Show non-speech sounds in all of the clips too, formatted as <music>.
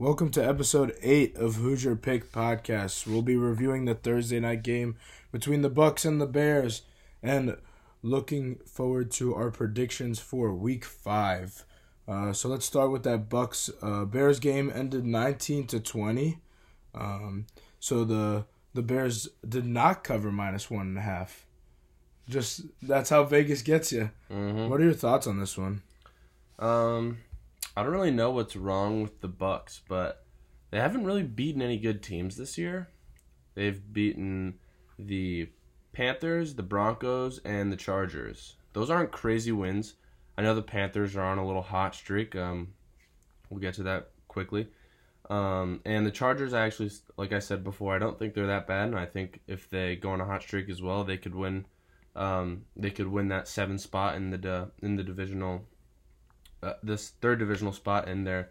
Welcome to episode 8 of Hoosier Pick Podcast. We'll be reviewing the Thursday night game between the Bucks and the Bears and looking forward to our predictions for week 5. Uh, so let's start with that Bucks uh, Bears game ended 19 to 20. Um, so the the Bears did not cover minus one and a half. Just that's how Vegas gets you. Mm-hmm. What are your thoughts on this one? Um, I don't really know what's wrong with the Bucks, but they haven't really beaten any good teams this year. They've beaten the Panthers, the Broncos, and the Chargers. Those aren't crazy wins. I know the Panthers are on a little hot streak. Um, we'll get to that quickly. Um, and the Chargers, I actually, like I said before, I don't think they're that bad. And I think if they go on a hot streak as well, they could win. Um, they could win that seven spot in the in the divisional, uh, this third divisional spot in their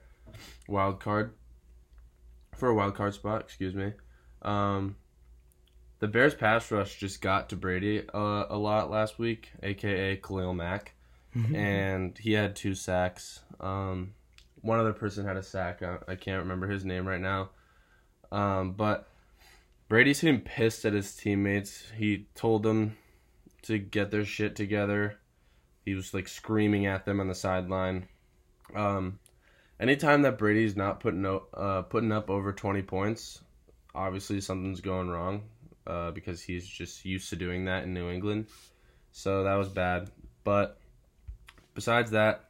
wild card for a wild card spot. Excuse me. Um, the Bears pass rush just got to Brady uh, a lot last week, aka Khalil Mack, and he had two sacks. Um, one other person had a sack. I, I can't remember his name right now. Um, but Brady seemed pissed at his teammates. He told them to get their shit together. He was like screaming at them on the sideline. Um, anytime that Brady's not putting uh, putting up over twenty points, obviously something's going wrong uh, because he's just used to doing that in New England. So that was bad. But besides that,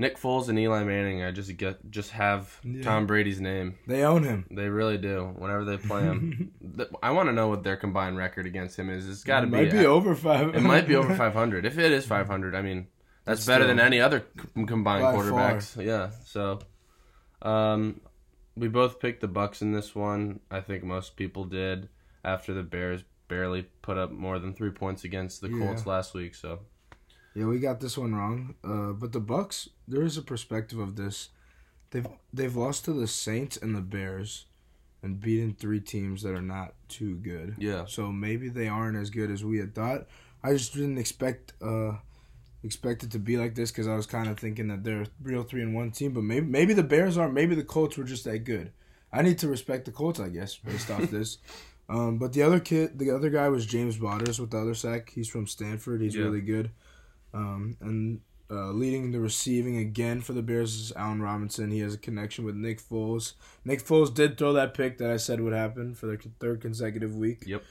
Nick Foles and Eli Manning, I just get just have Yeah. Tom Brady's name. They own him. They really do. Whenever they play him, <laughs> I want to know what their combined record against him is. It's got to It be. might be over five. It might be over <laughs> 500. If it is 500, I mean, that's Still. better than any other combined quarterbacks. Yeah. So, um, we both picked the Bucks in this one. I think most people did after the Bears barely put up more than three points against the Yeah. Colts last week. So, Yeah, we got this one wrong. Uh, but the Bucks, there is a perspective of this. They've they've lost to the Saints and the Bears, and beaten three teams that are not too good. yeah. So maybe they aren't as good as we had thought. I just didn't expect uh expect it to be like this because I was kind of thinking that they're a real three and one team. But maybe maybe the Bears aren't. Maybe the Colts were just that good. I need to respect the Colts, I guess, based off <laughs> this. Um, but the other kid, the other guy was James Waters with the other sack. He's from Stanford. He's Yeah. really good. Um, and uh, leading the receiving again for the Bears is Allen Robinson. He has a connection with Nick Foles. Nick Foles did throw that pick that I said would happen for the third consecutive week. Yep.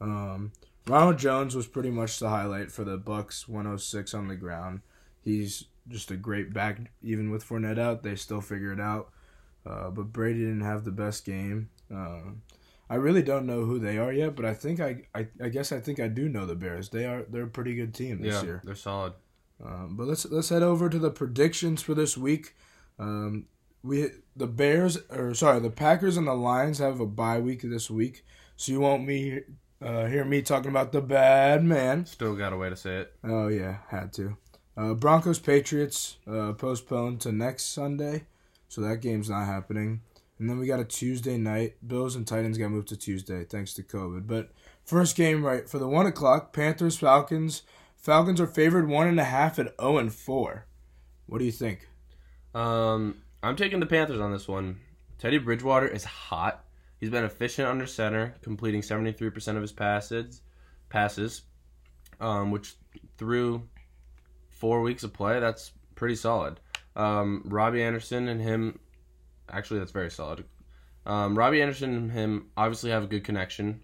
Um, Ronald Jones was pretty much the highlight for the Bucks. 106 on the ground. He's just a great back. Even with Fournette out, they still figure it out. Uh, but Brady didn't have the best game. Um, I really don't know who they are yet, but I think I, I, I guess I think I do know the Bears. They are they're a pretty good team this Yeah. year. They're solid. Um, but let's let's head over to the predictions for this week. Um, we the Bears or sorry the Packers and the Lions have a bye week this week, so you won't me uh, hear me talking about the bad man. Still got a way to say it. Oh yeah, had to. Uh, Broncos Patriots uh, postponed to next Sunday, so that game's not happening. And then we got a Tuesday night. Bills and Titans got moved to Tuesday thanks to COVID. But first game right for the one o'clock Panthers Falcons. Falcons are favored one and a half at zero and four. What do you think? Um, I'm taking the Panthers on this one. Teddy Bridgewater is hot. He's been efficient under center, completing 73% of his passes, passes, um, which through four weeks of play, that's pretty solid. Um, Robbie Anderson and him, actually, that's very solid. Um, Robbie Anderson and him obviously have a good connection.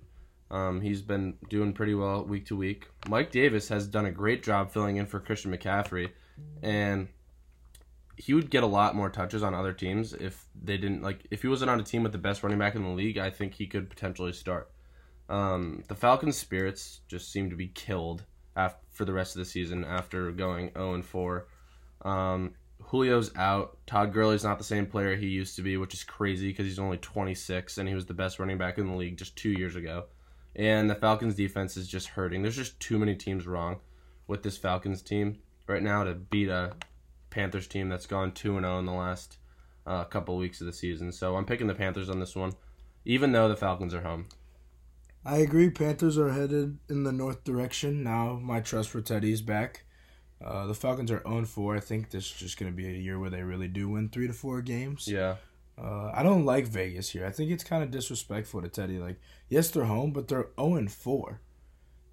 Um, he's been doing pretty well week to week. Mike Davis has done a great job filling in for Christian McCaffrey, and he would get a lot more touches on other teams if they didn't like if he wasn't on a team with the best running back in the league. I think he could potentially start. Um, the Falcons' spirits just seem to be killed af- for the rest of the season after going 0 and 4. Um, Julio's out. Todd Gurley's not the same player he used to be, which is crazy because he's only 26 and he was the best running back in the league just two years ago. And the Falcons' defense is just hurting. There's just too many teams wrong with this Falcons team right now to beat a Panthers team that's gone 2 0 in the last uh, couple weeks of the season. So I'm picking the Panthers on this one, even though the Falcons are home. I agree. Panthers are headed in the north direction now. My trust for Teddy's back. Uh, the Falcons are 0 4. I think this is just going to be a year where they really do win three to four games. Yeah. Uh, I don't like Vegas here. I think it's kind of disrespectful to Teddy. Like, yes, they're home, but they're 0 4.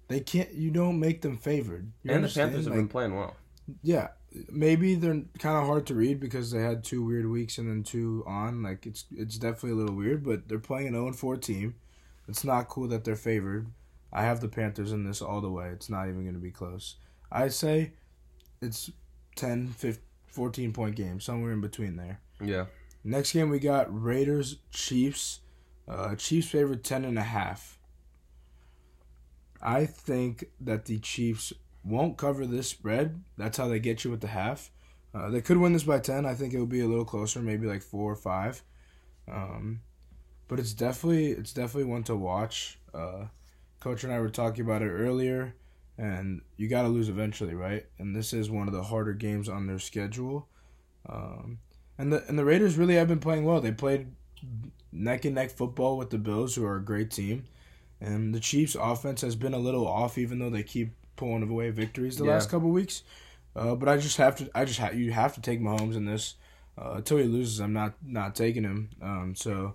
They can't. You don't make them favored. You and the? Panthers have Like, been playing well. yeah, maybe they're kind of hard to read because they had two weird weeks and then two on. Like it's it's definitely a little weird, but they're playing an 0 4 team. It's not cool that they're favored. I have the Panthers in this all the way. It's not even going to be close. I say it's 10, 15, 14 point game, somewhere in between there. Yeah. Next game we got Raiders Chiefs. Uh, Chiefs favored ten and a half. I think that the Chiefs won't cover this spread. That's how they get you with the half. Uh, they could win this by ten. I think it would be a little closer, maybe like four or five. Um, but it's definitely it's definitely one to watch. Uh, Coach and I were talking about it earlier, and you got to lose eventually, right? And this is one of the harder games on their schedule. Um, and the and the Raiders really have been playing well. They played neck and neck football with the Bills, who are a great team. And the Chiefs' offense has been a little off, even though they keep pulling away victories the Yeah. last couple weeks. Uh, but I just have to, I just ha- you have to take Mahomes in this. Uh, until he loses, I'm not not taking him. Um, so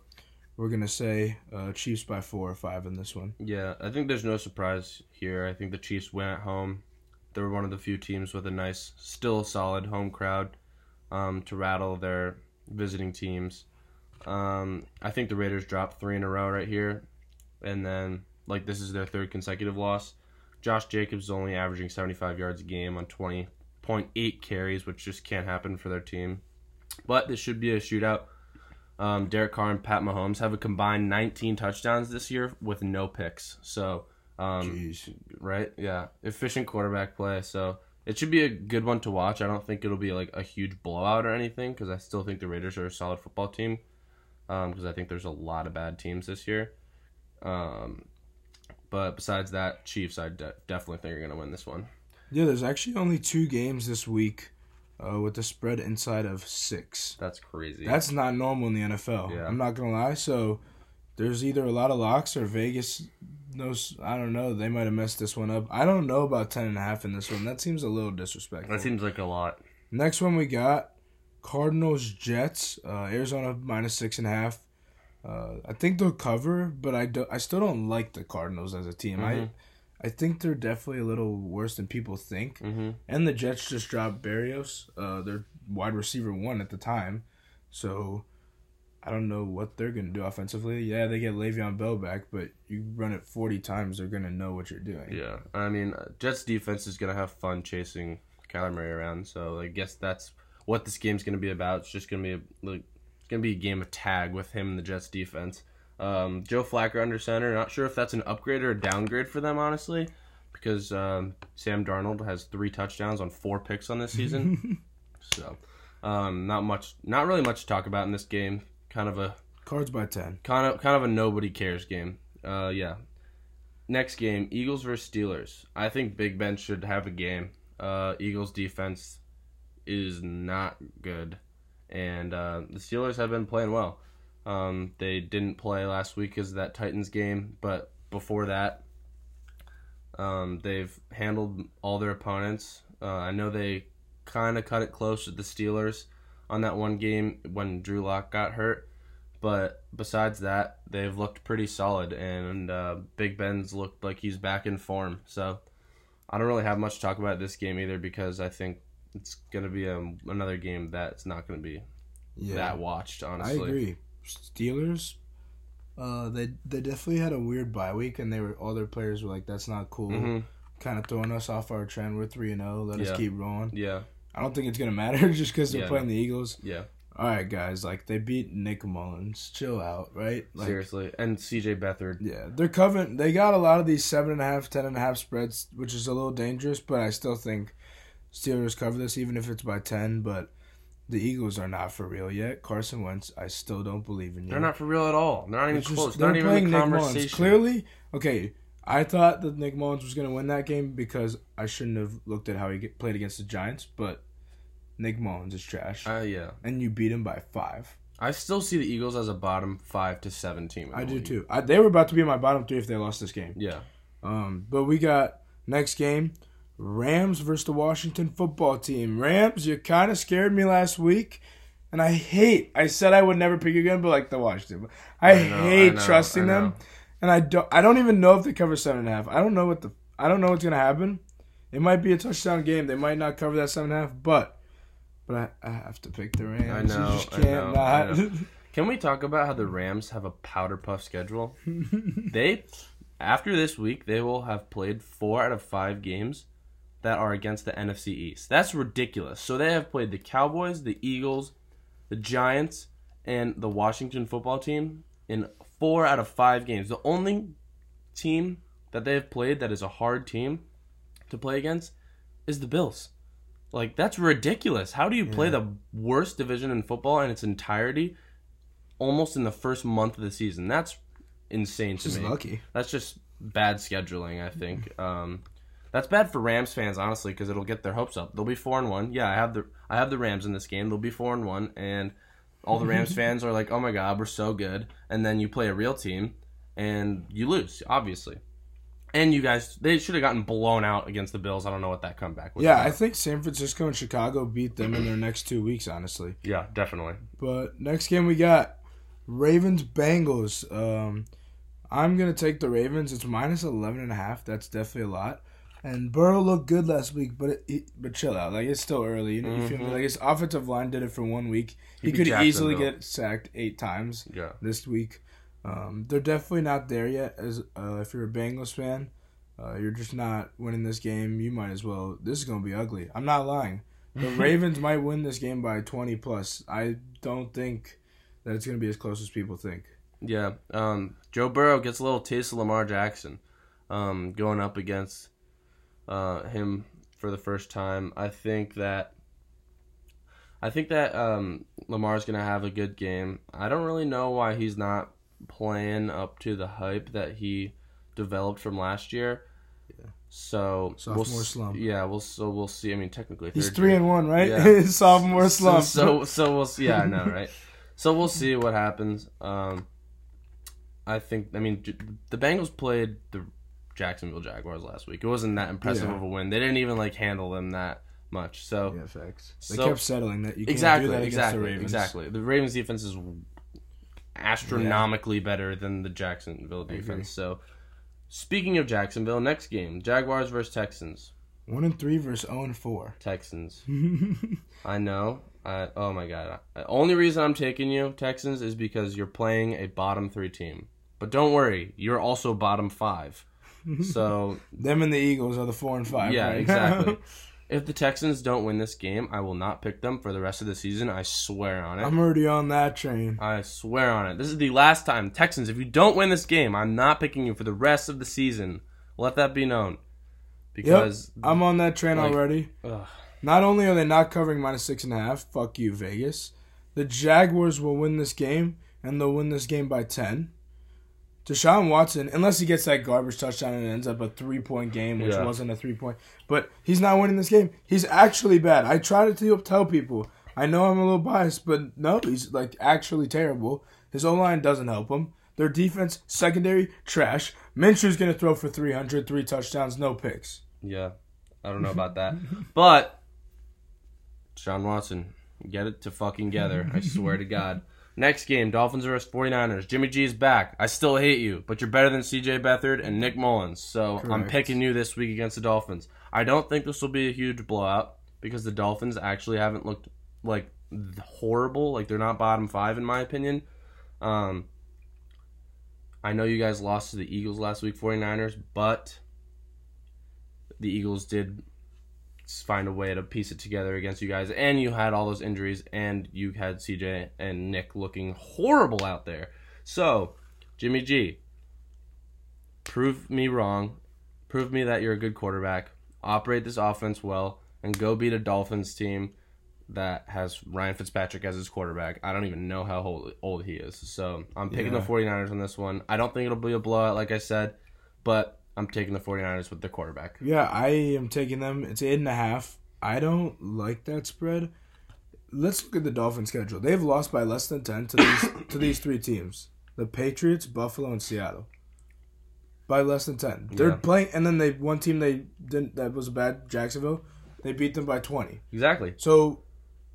we're gonna say uh, Chiefs by four or five in this one. Yeah, I think there's no surprise here. I think the Chiefs win at home. They're one of the few teams with a nice, still solid home crowd um, to rattle their visiting teams. Um, I think the Raiders dropped three in a row right here, and then like this is their third consecutive loss. Josh Jacobs is only averaging 75 yards a game on 20.8 carries, which just can't happen for their team. But this should be a shootout. Um, Derek Carr and Pat Mahomes have a combined 19 touchdowns this year with no picks. So, um, Jeez. right? Yeah, efficient quarterback play. So it should be a good one to watch. I don't think it'll be like a huge blowout or anything because I still think the Raiders are a solid football team. Because I think there's a lot of bad teams this year. Um, but besides that, Chiefs, I de- definitely think are going to win this one. Yeah, there's actually only two games this week uh, with the spread inside of six. That's crazy. That's not normal in the NFL. Yeah. I'm not gonna lie. So there's either a lot of locks or Vegas knows. I don't know. They might have messed this one up. I don't know about ten and a half in this one. That seems a little disrespectful. that seems like a lot. Next one we got Cardinals Jets. Uh, Arizona minus six and a half. Uh, I think they'll cover, but I do, I still don't like the Cardinals as a team. I Mhm. I think they're definitely a little worse than people think. hmm And the Jets just dropped Berrios, uh, their wide receiver one at the time. So I don't know what they're gonna do offensively. Yeah, they get Le'Veon Bell back, but you run it forty times, they're gonna know what you're doing. Yeah, I mean, uh, Jets defense is gonna have fun chasing Kyler Murray around. So I guess that's what this game's gonna be about. It's just gonna be a, like it's gonna be a game of tag with him and the Jets defense. Um, Joe Flacco under center. Not sure if that's an upgrade or a downgrade for them, honestly, because um, Sam Darnold has three touchdowns on four picks on this season. <laughs> so um, not much, not really much to talk about in this game. Kind of a Cards by ten. kind of kind of a nobody cares game. Uh, yeah. Next game, Eagles versus Steelers. I think Big Ben should have a game. Uh, Eagles defense is not good, and uh, the Steelers have been playing well. Um, they didn't play last week as that Titans game, but before that, um, they've handled all their opponents. Uh, I know they kind of cut it close with the Steelers on that one game when Drew Lock got hurt. But besides that, they've looked pretty solid, and uh, Big Ben's looked like he's back in form. So I don't really have much to talk about this game either because I think it's gonna be a, another game that's not gonna be Yeah, that watched. I Honestly, agree. Steelers. Uh, they they definitely had a weird bye week, and they were all their players were like, "That's not cool." hmm Kind of throwing us off our trend. We're three and zero. Let Yeah. us keep rolling. Yeah, I don't think it's gonna matter <laughs> just because they're Yeah, playing the Eagles. yeah, All right, guys. Like they beat Nick Mullens. Chill out, right? Like, seriously. And C.J. Beathard. Yeah, they're covering. They got a lot of these seven and a half, ten and a half spreads, which is a little dangerous. But I still think Steelers cover this, even if it's by ten. But the Eagles are not for real yet. Carson Wentz, I still don't believe in you. They're not for real at all. They're not even just- close. they're They're not even playing in the Nick Mullens. Clearly, okay. I thought that Nick Mullens was going to win that game because I shouldn't have looked at how he get, played against the Giants. But Nick Mullens is trash, Uh, yeah, and you beat him by five. I still see the Eagles as a bottom five to seven team. I do league. too. I, they were about to be my bottom three if they lost this game. Yeah, Um, but we got next game, Rams versus the Washington football team. Rams, you kind of scared me last week, and I hate. I said I would never pick again, but like the Washington, I, I know, hate I know, trusting I them, and I don't. I don't even know if they cover seven and a half. I don't know what the. I don't know what's gonna happen. It might be a touchdown game. They might not cover that seven and a half, but. But I, I have to pick the Rams. I know, You just can't not. know. <laughs> Can we talk about how the Rams have a powder puff schedule? <laughs> they after this week they will have played 4 out of 5 games that are against the NFC East. That's ridiculous. So they have played the Cowboys, the Eagles, the Giants, and the Washington football team in 4 out of 5 games. The only team that they have played that is a hard team to play against is the Bills. Like that's ridiculous. How do you play Yeah. the worst division in football in its entirety almost in the first month of the season? That's insane to Just me. lucky. That's just bad scheduling, I think. Um, that's bad for Rams fans, honestly, because it'll get their hopes up. They'll be four and one. Yeah, I have the I have the Rams in this game. They'll be four and one, and all the Rams <laughs> fans are like, "Oh my God, we're so good!" And then you play a real team, and you lose, obviously. And you guys, they should have gotten blown out against the Bills. I don't know what that comeback was. Yeah, about. I think San Francisco and Chicago beat them in their next two weeks, honestly. yeah, definitely. But next game we got Ravens Bengals. Um, I'm gonna take the Ravens. It's minus 11 and a half. That's definitely a lot. And Burrow looked good last week, but it, it- but chill out. Like it's still early. You, know, you feel me? Mhm. Like his offensive line did it for one week. He, He could easily get sacked eight times Yeah. this week. Um, they're definitely not there yet. As uh, if you're a Bengals fan, uh, you're just not winning this game. You might as well. This is gonna be ugly. I'm not lying. The <laughs> Ravens might win this game by 20 plus. I don't think that it's gonna be as close as people think. Yeah. Um, Joe Burrow gets a little taste of Lamar Jackson um, going up against uh, him for the first time. I think that I think that um, Lamar's gonna have a good game. I don't really know why he's not playing up to the hype that he developed from last year. Yeah. So Sophomore we'll, slump. Yeah, we'll so we'll see. I mean, technically, He's three year. and one, right? Yeah. <laughs> Sophomore slump. So, so so we'll see. Yeah, I know, right? <laughs> So we'll see what happens. Um, I think. I mean, the Bengals played the Jacksonville Jaguars last week. It wasn't that impressive Yeah. of a win. They didn't even like handle them that much. So yeah, facts. They So- kept settling that. You exactly, do that exactly, the Ravens. exactly. The Ravens defense is astronomically better than the Jacksonville defense. So. Speaking of Jacksonville, next game Jaguars versus Texans. One and three versus zero and four. Texans. <laughs> I know. I, oh my god. The only reason I'm taking you, Texans, is because you're playing a bottom three team. But don't worry, you're also bottom five. Mm-hmm. So Them and the Eagles are the four and five. yeah, right exactly. <laughs> if the Texans don't win this game, I will not pick them for the rest of the season. I swear on it. I'm already on that train. I swear on it. This is the last time, Texans. If you don't win this game, I'm not picking you for the rest of the season. Let that be known. Because I'm on that train Like- already. ugh, Not only are they not covering minus six and a half, fuck you, Vegas. The Jaguars will win this game, and they'll win this game by ten. Deshaun Watson, unless he gets that garbage touchdown and ends up a three point game, which Yeah. wasn't a three point, but he's not winning this game. He's actually bad. I try to tell- tell people. I know I'm a little biased, but no, he's like actually terrible. His O line doesn't help him. Their defense, secondary, trash. Minshew's gonna throw for 300, three touchdowns, no picks. Yeah, I don't know about that, <laughs> but Sean Watson, get it to fucking together. I swear to God. Next game, Dolphins versus 49ers. Jimmy G is back. I still hate you, but you're better than CJ Beathard and Nick Mullens. So I'm picking you this week against the Dolphins. I don't think this will be a huge blowout because the Dolphins actually haven't looked like horrible. Like they're not bottom five in my opinion. Um, I know you guys lost to the Eagles last week, 49ers, but the Eagles did find a way to piece it together against you guys, and you had all those injuries, and you had CJ and Nick looking horrible out there. So, Jimmy G, prove me wrong, prove me that you're a good quarterback, operate this offense well, and go beat a Dolphins team that has Ryan Fitzpatrick as his quarterback. I don't even know how old, old he is. So, I'm picking Yeah. the 49ers on this one. I don't think it'll be a blowout, like I said, but I'm taking the 49ers with the quarterback. Yeah, I am taking them. It's eight and a half. I don't like that spread. Let's look at the Dolphins schedule. They've lost by less than ten to these <coughs> to these three teams: the Patriots, Buffalo, and Seattle. By less than ten. They're Yeah. playing, and then they one team they didn't that was bad Jacksonville. They beat them by twenty. Exactly. So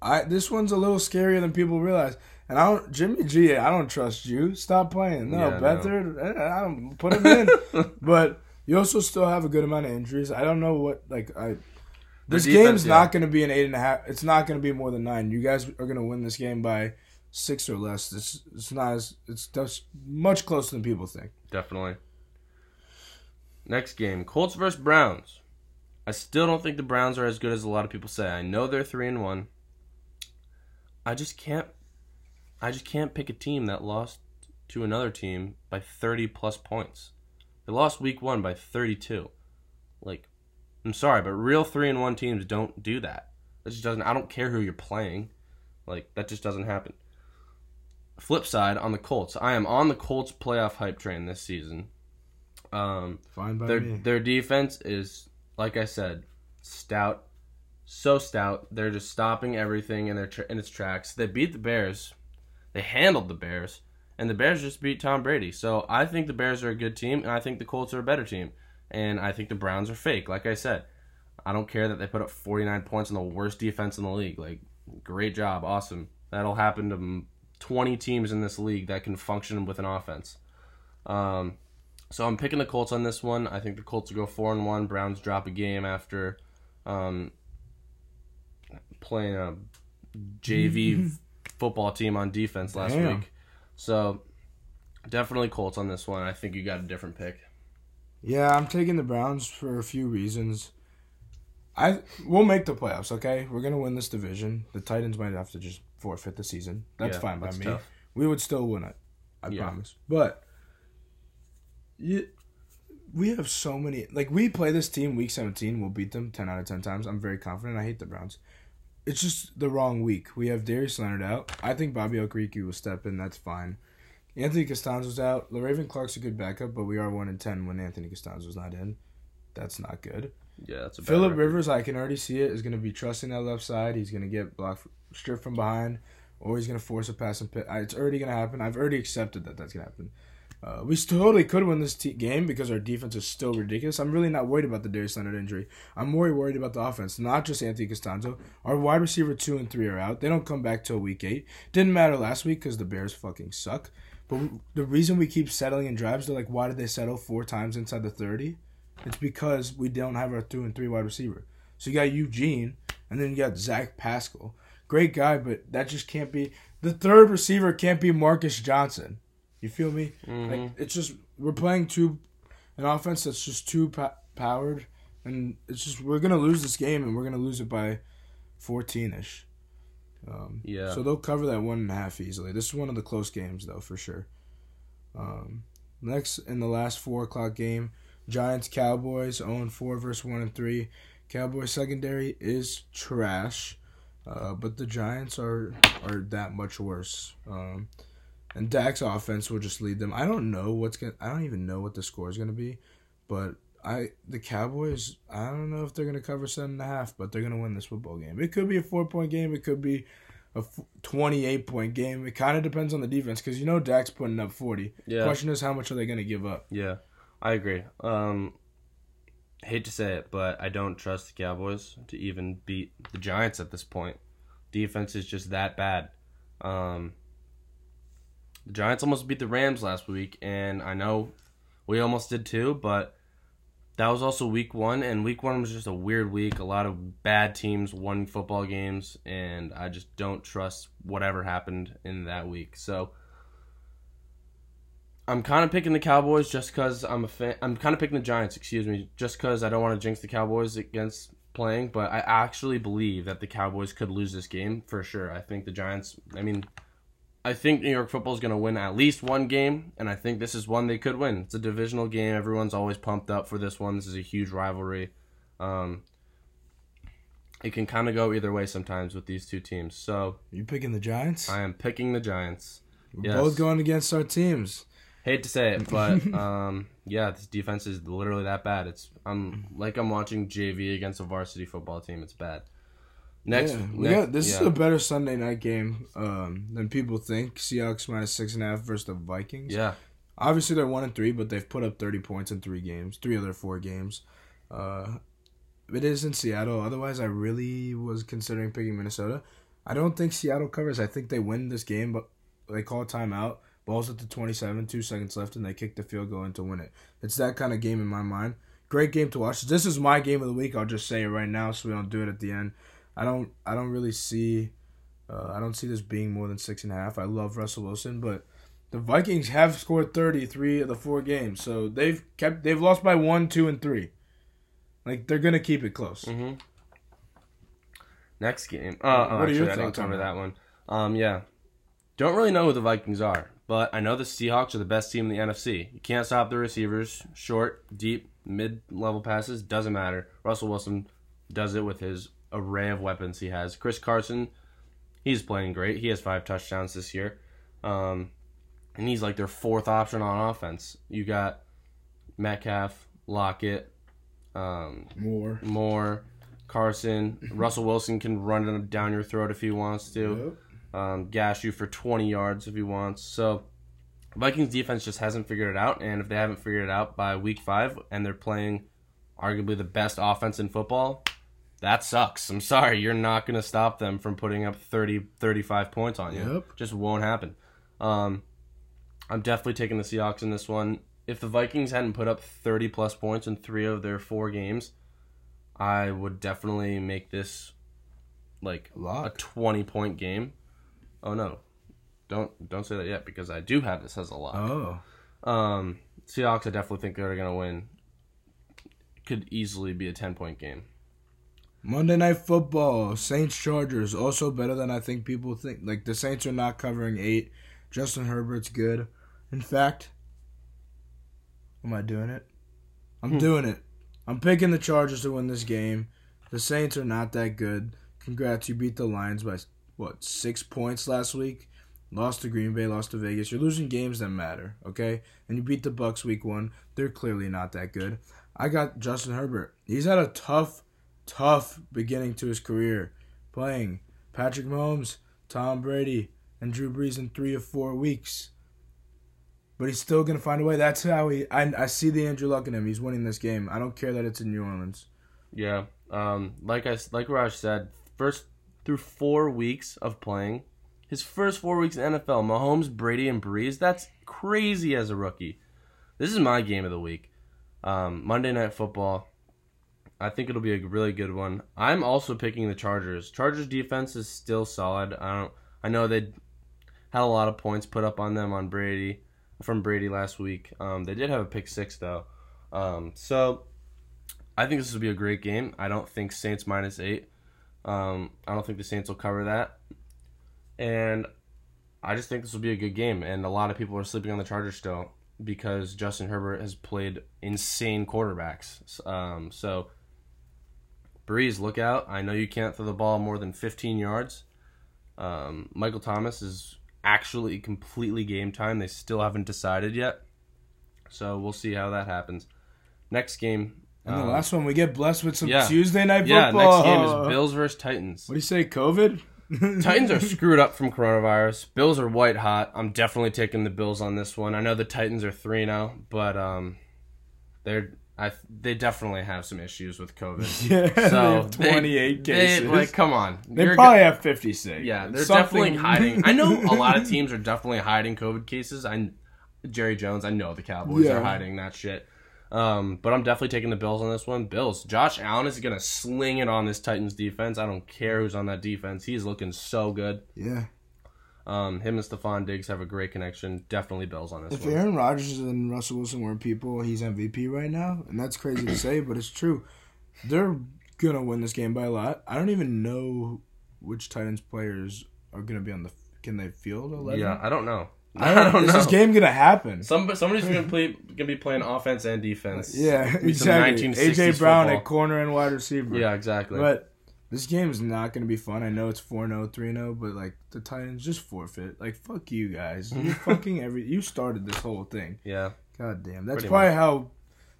I this one's a little scarier than people realize. And I don't, Jimmy G. I don't trust you. Stop playing. No, Yeah, no. Eh, I don't put him in. <laughs> but you also still have a good amount of injuries. I don't know what like I. This defense, game's yeah. not going to be an eight and a half. It's not going to be more than nine. You guys are going to win this game by six or less. It's it's not as it's much closer than people think. Definitely. Next game, Colts versus Browns. I still don't think the Browns are as good as a lot of people say. I know they're three and one. I just can't. I just can't pick a team that lost to another team by thirty plus points. They lost week one by thirty-two. Like, I'm sorry, but real three and one teams don't do that. That just doesn't. I don't care who you're playing. Like that just doesn't happen. Flip side on the Colts, I am on the Colts playoff hype train this season. Um, Fine by their me. their defense is like I said, stout, so stout. They're just stopping everything in their tra- in its tracks. They beat the Bears, they handled the Bears, and the Bears just beat Tom Brady. So I think the Bears are a good team, and I think the Colts are a better team, and I think the Browns are fake. Like I said, I don't care that they put up 49 points on the worst defense in the league. Like, great job, awesome. That'll happen to mm, 20 teams in this league that can function with an offense. Um, so I'm picking the Colts on this one. I think the Colts will go four and one. Browns drop a game after um, playing a JV <laughs> football team on defense last Damn. week. So definitely Colts on this one. I think you got a different pick. Yeah, I'm taking the Browns for a few reasons. I we'll make the playoffs. Okay, we're gonna win this division. The Titans might have to just forfeit the season. That's Yeah, fine by that's me. tough. We would still win it. I Yeah. promise. But you, we have so many. Like we play this team week 17. We'll beat them 10 out of 10 times. I'm very confident. I hate the Browns. It's just the wrong week. We have Darius Leonard out. I think Bobby Okereke will step in. That's fine. Anthony Castonzo's out. Le'Raven Clark's a good backup, but we are one in ten when Anthony Castonzo's not in. That's not good. Yeah, that's a Philip. Rivers, I can already see it, is going to be trusting that left side. He's going to get blocked, stripped from behind, or he's going to force a pass and pit. It's already going to happen. I've already accepted that that's going to happen. Uh, we totally could win this te- game because our defense is still ridiculous. I'm really not worried about the Darius Leonard injury. I'm more worried about the offense, not just Anthony Castonzo. Our wide receiver two and three are out. They don't come back till week eight. Didn't matter last week because the Bears fucking suck. But the reason we keep settling in drives, they're like, why did they settle four times inside the 30? It's because we don't have our two and three wide receiver. So you got Eugene, and then you got Zach Pascal. Great guy, but that just can't be. The third receiver can't be Marcus Johnson. You feel me? Like it's just we're playing too an offense that's just too pa- powered, and it's just we're gonna lose this game, and we're gonna lose it by fourteen ish. Um, Yeah. So they'll cover that one and a half easily. This is one of the close games, though, for sure. Um, next in the last four o'clock game, Giants Cowboys 0 4 versus 1 and 3. Cowboys secondary is trash, uh, but the Giants are are that much worse. Um, and Dak's offense will just lead them. I don't know what's gonna. I don't even know what the score is gonna be, but I the Cowboys. I don't know if they're gonna cover seven and a half, but they're gonna win this football game. It could be a four point game. It could be a twenty eight point game. It kind of depends on the defense because you know Dak's putting up forty. Yeah. Question is how much are they gonna give up? Yeah, I agree. Um, hate to say it, but I don't trust the Cowboys to even beat the Giants at this point. Defense is just that bad. Um, the Giants almost beat the Rams last week, and I know we almost did too, but that was also week one, and week one was just a weird week. A lot of bad teams won football games, and I just don't trust whatever happened in that week. So I'm kind of picking the Cowboys just because I'm a fan. I'm kind of picking the Giants, excuse me, just because I don't want to jinx the Cowboys against playing. But I actually believe that the Cowboys could lose this game for sure. I think the Giants. I mean, I think New York football is going to win at least one game, and I think this is one they could win. It's a divisional game. Everyone's always pumped up for this one. This is a huge rivalry. Um, it can kind of go either way sometimes with these two teams. So You picking the Giants? I am picking the Giants. We're yes. both going against our teams. Hate to say it, but <laughs> um, yeah, this defense is literally that bad. It's I'm like I'm watching JV against a varsity football team. It's bad. Next, yeah, we next- got, this is a better Sunday night game um, than people think. Seahawks minus six and a half versus the Vikings. yeah, Obviously, they're one and three, but they've put up thirty points in three games, three other four games. Uh, it is in Seattle. Otherwise, I really was considering picking Minnesota. I don't think Seattle covers. I think they win this game, but they call a timeout. Ball's at the 27, two seconds left, and they kick the field goal in to win it. It's that kind of game in my mind. Great game to watch. This is my game of the week. I'll just say it right now, so we don't do it at the end. I don't. I don't really see. Uh, I don't see this being more than six and a half. I love Russell Wilson, but the Vikings have scored 33 of the four games, so they've kept. They've lost by one, two, and three. Like they're gonna keep it close. Mm-hmm. Next game. Uh, What are your actually, I didn't cover that? that one. Um, yeah. Don't really know who the Vikings are, but I know the Seahawks are the best team in the NFC. You can't stop the receivers. Short, deep, mid-level passes doesn't matter. Russell Wilson does it with his array of weapons he has. Chris Carson, he's playing great. He has five touchdowns this year, um, and he's like their fourth option on offense. You got Metcalf, Lockett, um, More. Moore, Carson, Russell Wilson can run it down your throat if he wants to. Um, gash you for 20 yards if he wants. So Vikings defense just hasn't figured it out, and if they haven't figured it out by week five, and they're playing arguably the best offense in football, that sucks. I'm sorry, you're not going to stop them from putting up 30, 35 points on you. Yep. Just won't happen. Um, I'm definitely taking the Seahawks in this one. If the Vikings hadn't put up 30 plus points in three of their four games, I would definitely make this like a 20 point game. Oh no. Don't don't say that yet because I do have this as a lock. Oh. Um Seahawks I definitely think they're going to win. Could easily be a 10 point game. Monday Night Football, Saints Chargers, also better than I think people think. Like the Saints are not covering eight. Justin Herbert's good. In fact, am I doing it? I'm Hmm. doing it. I'm picking the Chargers to win this game. The Saints are not that good. Congrats, you beat the Lions by what six points last week. Lost to Green Bay, lost to Vegas. You're losing games that matter, okay? And you beat the Bucks week one. They're clearly not that good. I got Justin Herbert. He's had a tough tough beginning to his career, playing Patrick Mahomes, Tom Brady, and Drew Brees in three or four weeks. But he's still gonna find a way. That's how he. I, I see the Andrew Luck in him. He's winning this game. I don't care that it's in New Orleans. Yeah. Um like I like Raj said, first through 4 weeks of playing, his first 4 weeks in NFL, Mahomes, Brady and Brees. that's crazy as a rookie. This is my game of the week. Um, Monday Night Football. I think it'll be a really good one. I'm also picking the Chargers. Chargers defense is still solid. I don't. I know they had a lot of points put up on them on Brady from Brady last week. Um, they did have a pick six though. Um, so I think this will be a great game. I don't think Saints minus eight. Um, I don't think the Saints will cover that. And I just think this will be a good game. And a lot of people are sleeping on the Chargers still because Justin Herbert has played insane quarterbacks. Um, so, Brees, look out. I know you can't throw the ball more than 15 yards. Um, Michael Thomas is actually completely game time. They still haven't decided yet. So, we'll see how that happens. Next game. And the um, last one, we get blessed with some yeah. Tuesday night football. yeah, next game is Bills versus Titans. What do you say, COVID? <laughs> Titans are screwed up from coronavirus. Bills are white hot. I'm definitely taking the Bills on this one. I know the Titans are three now, but um, they're I they definitely have some issues with COVID. <laughs> Yeah, So have 28 cases. They, like, come on, They probably have 56. yeah, they're Something- definitely <laughs> hiding. I know a lot of teams are definitely hiding COVID cases. I Jerry Jones. I know the Cowboys Yeah. are hiding that shit. Um, but I'm definitely taking the Bills on this one. Bills. Josh Allen is gonna sling it on this Titans defense. I don't care who's on that defense. He's looking so good. Yeah. Um, him and Stefon Diggs have a great connection. Definitely Bills on this If one. Aaron Rodgers and Russell Wilson weren't people, he's MVP right now, and that's crazy to say, but it's true. They're gonna win this game by a lot. I don't even know which Titans players are gonna be on the. Can they field eleven? Yeah, I don't know. I don't, <laughs> Is this game gonna happen? Some somebody's gonna play gonna be playing offense and defense. Yeah, Be some exactly. 1960s AJ Brown football. at corner and wide receiver. Yeah, exactly. But this game is not going to be fun. I know it's 4-0, 3-0, but like the Titans just forfeit. Like fuck you guys. You <laughs> fucking every you started this whole thing. yeah, God damn. That's Pretty probably how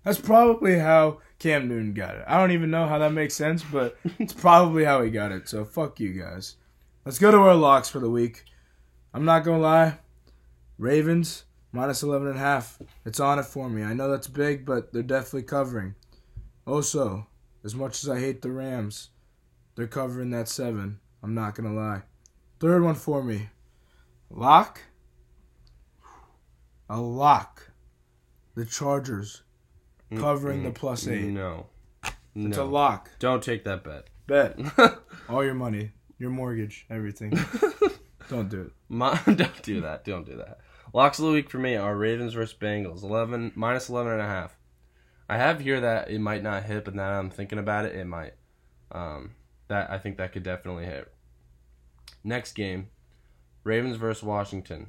that's probably how Cam Newton got it. I don't even know how that makes sense, but <laughs> it's probably how he got it. So fuck you guys. Let's go to our locks for the week. I'm not going to lie. Ravens minus 11 and a half. It's on it for me. I know that's big, but they're definitely covering. Also, as much as I hate the Rams, they're covering that 7. I'm not going to lie. Third one for me. Lock. A lock. The Chargers mm, covering the mm, plus mm, eight. No. It's No. a lock. Don't take that bet. Bet. <laughs> All your money, your mortgage, everything. <laughs> Don't do it. My, <laughs> don't do that. Don't do that. Locks of the week for me are Ravens versus Bengals. 11 minus 11 and a half. I have here that it might not hit, but now I'm thinking about it, it might. Um, that I think that could definitely hit. Next game, Ravens versus Washington.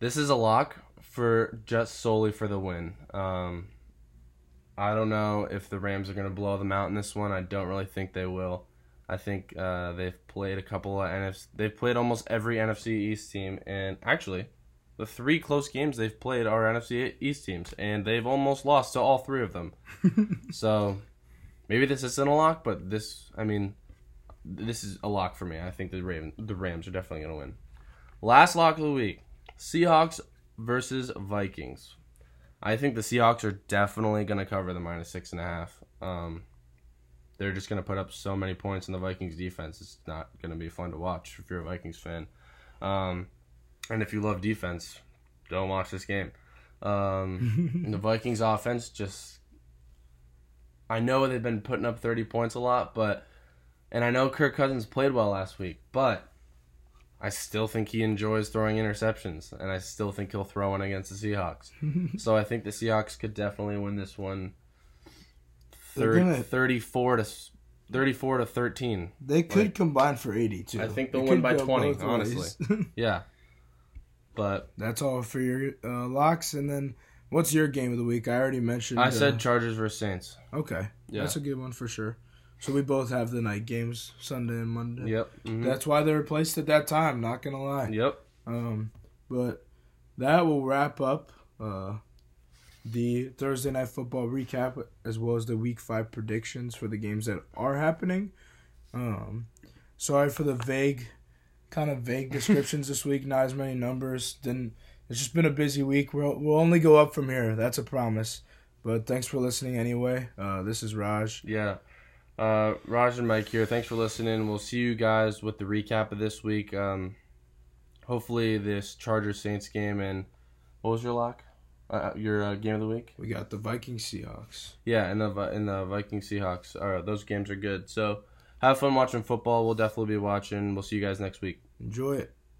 This is a lock for just solely for the win. Um, I don't know if the Rams are going to blow them out in this one. I don't really think they will. I think uh, they've played a couple of NFC. They've played almost every NFC East team, and actually, the three close games they've played are NFC East teams, and they've almost lost to all three of them. <laughs> so maybe this isn't a lock, but this, I mean, this is a lock for me. I think the Raven, the Rams are definitely going to win. Last lock of the week: Seahawks versus Vikings. I think the Seahawks are definitely going to cover the minus six and a half. Um, they're just going to put up so many points in the Vikings defense. It's not going to be fun to watch if you're a Vikings fan. Um, and if you love defense, don't watch this game. Um, <laughs> the Vikings offense just. I know they've been putting up 30 points a lot, but. And I know Kirk Cousins played well last week, but I still think he enjoys throwing interceptions, and I still think he'll throw one against the Seahawks. <laughs> so I think the Seahawks could definitely win this one They're thir- gonna- 34 to 34 to 13. They could Like- combine for 80 too. I think they'll win by 20, honestly. <laughs> Yeah. But That's all for your uh, locks. And then, what's your game of the week? I already mentioned. I uh, said Chargers versus Saints. okay. Yeah. That's a good one for sure. So we both have the night games, Sunday and Monday. Yep. mhm. That's why they were placed at that time. Not gonna lie. Yep. Um, but that will wrap up uh, the Thursday night football recap as well as the week five predictions for the games that are happening. Um, sorry for the vague, kind of vague <laughs> descriptions this week. Not as many numbers. Didn't. It's just been a busy week. We'll we'll only go up from here. That's a promise. But thanks for listening anyway. Uh, this is Raj. Yeah. Uh, Raj and Mike here. Thanks for listening. We'll see you guys with the recap of this week. Um, hopefully this Chargers Saints game and what was your lock? Uh, your uh, game of the week? We got the Vikings Seahawks. Yeah, and the and the Viking Seahawks. All right, those games are good. So have fun watching football. We'll definitely be watching. We'll see you guys next week. Enjoy it.